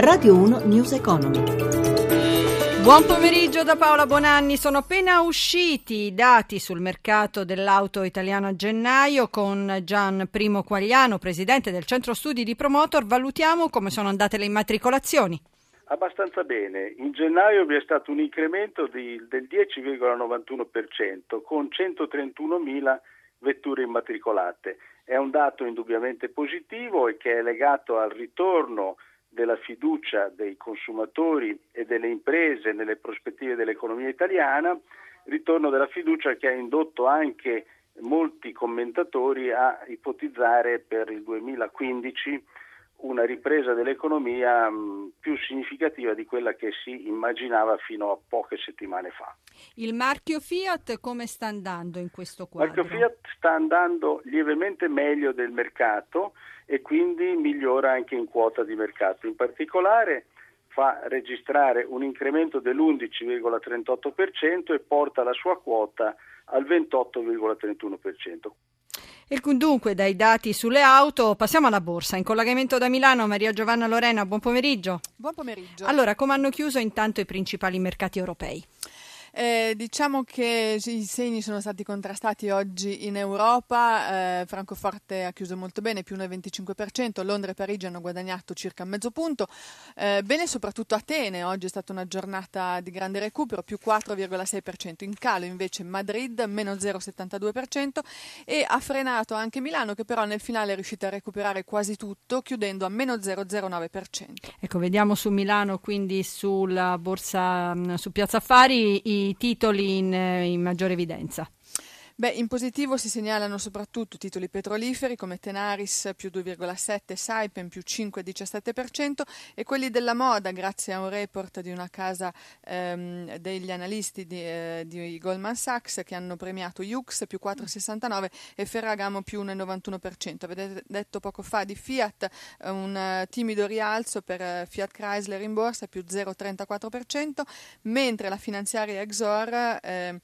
Radio 1 News Economy. Buon pomeriggio da Paola Bonanni. Sono appena usciti i dati sul mercato dell'auto italiano a gennaio con Gian Primo Quagliano, presidente del centro studi di Promotor. Valutiamo come sono andate le immatricolazioni. Abbastanza bene. In gennaio vi è stato un incremento di, del 10,91% con 131.000 vetture immatricolate. È un dato indubbiamente positivo e che è legato al ritorno della fiducia dei consumatori e delle imprese nelle prospettive dell'economia italiana, ritorno della fiducia che ha indotto anche molti commentatori a ipotizzare per il 2015 una ripresa dell'economia mh, più significativa di quella che si immaginava fino a poche settimane fa. Il marchio Fiat come sta andando in questo quadro? Il marchio Fiat sta andando lievemente meglio del mercato e quindi migliora anche in quota di mercato. In particolare fa registrare un incremento dell'11,38% e porta la sua quota al 28,31%. E dunque, dai dati sulle auto, passiamo alla borsa. In collegamento da Milano, Maria Giovanna Lorena, buon pomeriggio. Buon pomeriggio. Allora, come hanno chiuso intanto i principali mercati europei? Eh, diciamo che i segni sono stati contrastati oggi in Europa, eh, Francoforte ha chiuso molto bene, più 1,25%, Londra e Parigi hanno guadagnato circa mezzo punto, eh, bene soprattutto Atene, oggi è stata una giornata di grande recupero, più 4,6%, in calo invece Madrid, meno 0,72% e ha frenato anche Milano che però nel finale è riuscita a recuperare quasi tutto, chiudendo a meno 0,09%. Ecco, vediamo su Milano, quindi sulla borsa, su Piazza Affari, i titoli in, eh, in maggiore evidenza? Beh, in positivo si segnalano soprattutto titoli petroliferi come Tenaris più 2,7, Saipem più 5,17% e quelli della moda grazie a un report di una casa ehm, degli analisti di, eh, di, Goldman Sachs che hanno premiato Yux più 4,69 e Ferragamo più 1,91%. Avete detto poco fa di Fiat un uh, timido rialzo per uh, Fiat Chrysler in borsa più 0,34%, mentre la finanziaria Exor eh,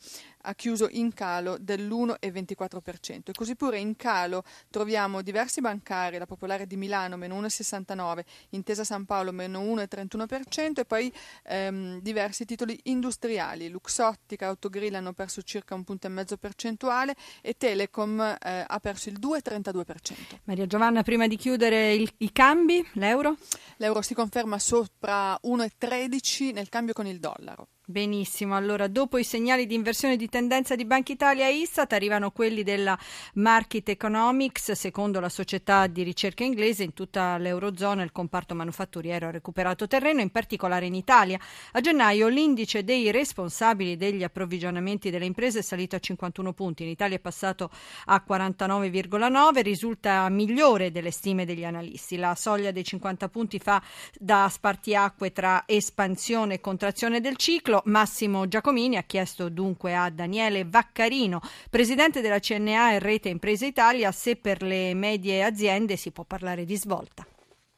ha chiuso in calo dell'1,24% e così pure in calo troviamo diversi bancari, la Popolare di Milano meno 1,69, Intesa San Paolo meno 1,31% e poi ehm, diversi titoli industriali, Luxottica, Autogrill hanno perso circa un punto e mezzo percentuale e Telecom eh, ha perso il 2,32%. Maria Giovanna, prima di chiudere il, i cambi, l'euro? L'euro si conferma sopra 1,13 nel cambio con il dollaro. Benissimo, allora dopo i segnali di inversione di tendenza di Banca Italia e Istat arrivano quelli della Market Economics, secondo la società di ricerca inglese in tutta l'Eurozona il comparto manufatturiero ha recuperato terreno, in particolare in Italia. A gennaio l'indice dei responsabili degli approvvigionamenti delle imprese è salito a 51 punti, in Italia è passato a 49,9, risulta migliore delle stime degli analisti. La soglia dei 50 punti fa da spartiacque tra espansione e contrazione del ciclo ciclo. Massimo Giacomini ha chiesto dunque a Daniele Vaccarino, presidente della CNA e Rete Imprese Italia, se per le medie aziende si può parlare di svolta.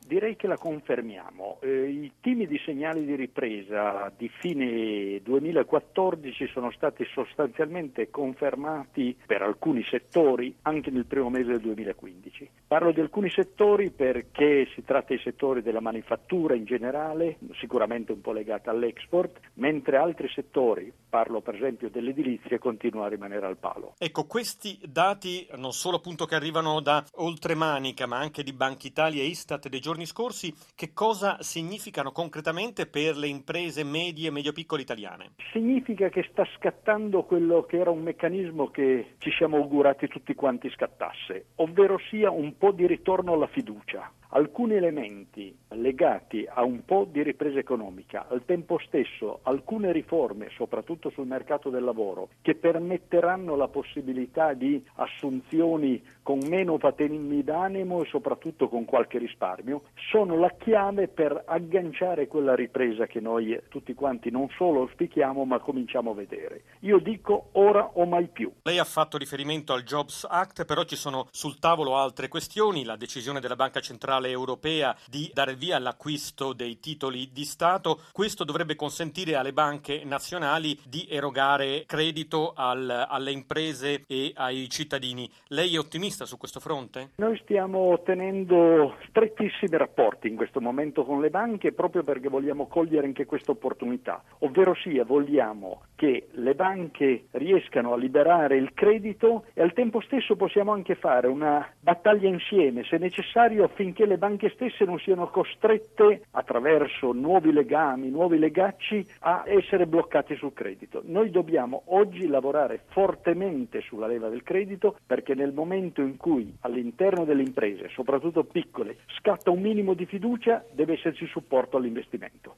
Direi che la confermiamo. Eh, I timidi segnali di ripresa di fine 2014 sono stati sostanzialmente confermati per alcuni settori anche nel primo mese del 2015. Parlo di alcuni settori perché si tratta di settori della manifattura in generale, sicuramente un po' legata all'export, mentre altri settori, parlo per esempio dell'edilizia, continuano a rimanere al palo. Ecco, questi dati non solo appunto che arrivano da oltremanica, ma anche di Banca Italia e Istat dei giorni giorni scorsi, che cosa significano concretamente per le imprese medie e medio-piccole italiane? Significa che sta scattando quello che era un meccanismo che ci siamo augurati tutti quanti scattasse, ovvero sia un po' di ritorno alla fiducia alcuni elementi legati a un po' di ripresa economica, al tempo stesso alcune riforme, soprattutto sul mercato del lavoro, che permetteranno la possibilità di assunzioni con meno patemi d'animo e soprattutto con qualche risparmio, sono la chiave per agganciare quella ripresa che noi tutti quanti non solo auspichiamo ma cominciamo a vedere. Io dico ora o mai più. Lei ha fatto riferimento al Jobs Act, però ci sono sul tavolo altre questioni, la decisione della Banca Centrale Centrale Europea di dare via all'acquisto dei titoli di Stato. Questo dovrebbe consentire alle banche nazionali di erogare credito al, alle imprese e ai cittadini. Lei è ottimista su questo fronte? Noi stiamo tenendo strettissimi rapporti in questo momento con le banche proprio perché vogliamo cogliere anche questa opportunità, ovvero sia vogliamo che le banche riescano a liberare il credito e al tempo stesso possiamo anche fare una battaglia insieme, se necessario, affinché le banche stesse non siano costrette attraverso nuovi legami, nuovi legacci a essere bloccate sul credito. Noi dobbiamo oggi lavorare fortemente sulla leva del credito perché nel momento in cui all'interno delle imprese, soprattutto piccole, scatta un minimo di fiducia, deve esserci supporto all'investimento.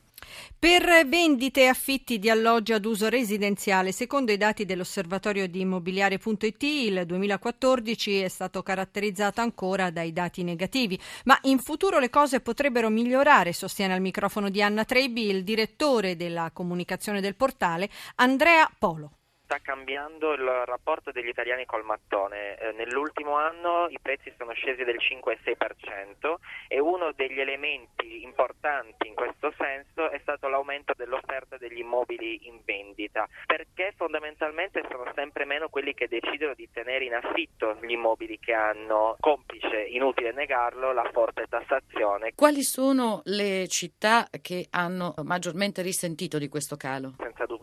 Per vendite e affitti di alloggi ad uso residenziale, secondo i dati dell'osservatorio di immobiliare.it, il 2014 è stato caratterizzato ancora dai dati negativi, ma in futuro le cose potrebbero migliorare, sostiene al microfono di Anna Trebi il direttore della comunicazione del portale Andrea Polo sta cambiando il rapporto degli italiani col mattone. Eh, nell'ultimo anno i prezzi sono scesi del 5-6% e uno degli elementi importanti in questo senso stato l'aumento dell'offerta degli immobili in vendita, perché fondamentalmente sono sempre meno quelli che decidono di tenere in affitto gli immobili che hanno, complice, inutile negarlo, la forte tassazione. Quali sono le città che hanno maggiormente risentito di questo calo?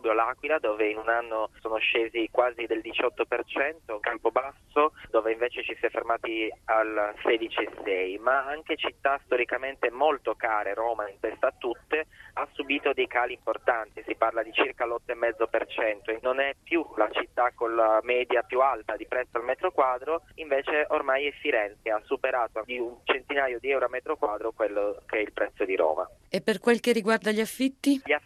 Dubbio l'Aquila, dove in un anno sono scesi quasi del 18%, Campobasso dove invece ci si è fermati al 16,6%, ma anche città storicamente molto care, Roma in testa a tutte, ha subito dei cali importanti, si parla di circa l'8,5%, non è più la città con la media più alta di prezzo al metro quadro, invece ormai è Firenze, ha superato di un centinaio di euro a metro quadro quello che è il prezzo di Roma. E per quel che riguarda gli affitti? Gli affitti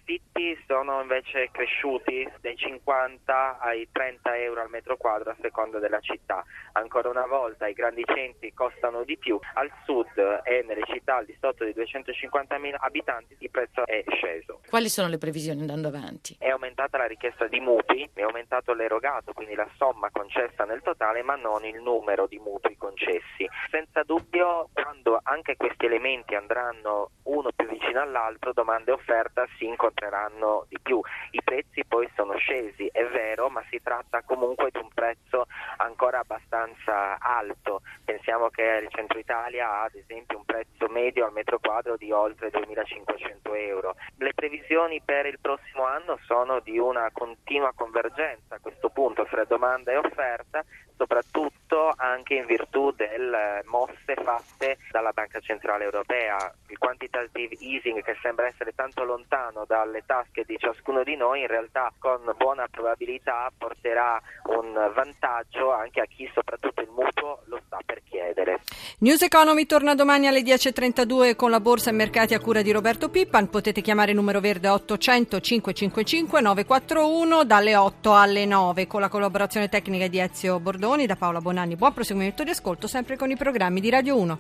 sono invece cresciuti dai 50 ai 30 euro al metro quadro a seconda della città. Ancora una volta i grandi centri costano di più, al sud e nelle città al di sotto di 250.000 abitanti il prezzo è sceso. Quali sono le previsioni andando avanti? È aumentata la richiesta di mutui, è aumentato l'erogato, quindi la somma concessa nel totale, ma non il numero di mutui concessi. Senza dubbio, quando anche questi elementi andranno uno più vicino all'altro, domanda e offerta si incontreranno di più. I prezzi poi sono scesi, è vero, ma si tratta comunque di un prezzo ancora abbastanza alto. Pensiamo che il centro Italia ha ad esempio un prezzo medio al metro quadro di oltre 2500 euro. Le previsioni per il prossimo anno sono di una continua convergenza a questo punto fra domanda e offerta, soprattutto anche in virtù delle mosse fatte dalla Banca Centrale Europea. Il quantitative easing che sembra essere tanto lontano dalle tasche di ciascuno di noi, in realtà con buona probabilità porterà un vantaggio anche a chi soprattutto il mutuo lo sta per chiedere. News Economy torna domani alle 10.32 con la borsa e mercati a cura di Roberto Pippan. Potete chiamare il numero verde 800 555 941 dalle 8 alle 9 con la collaborazione tecnica di Ezio Bordoni da Paola Bonanni. Buon proseguimento di ascolto sempre con i programmi di Radio 1.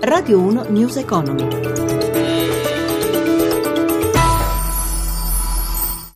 Radio 1 News Economy.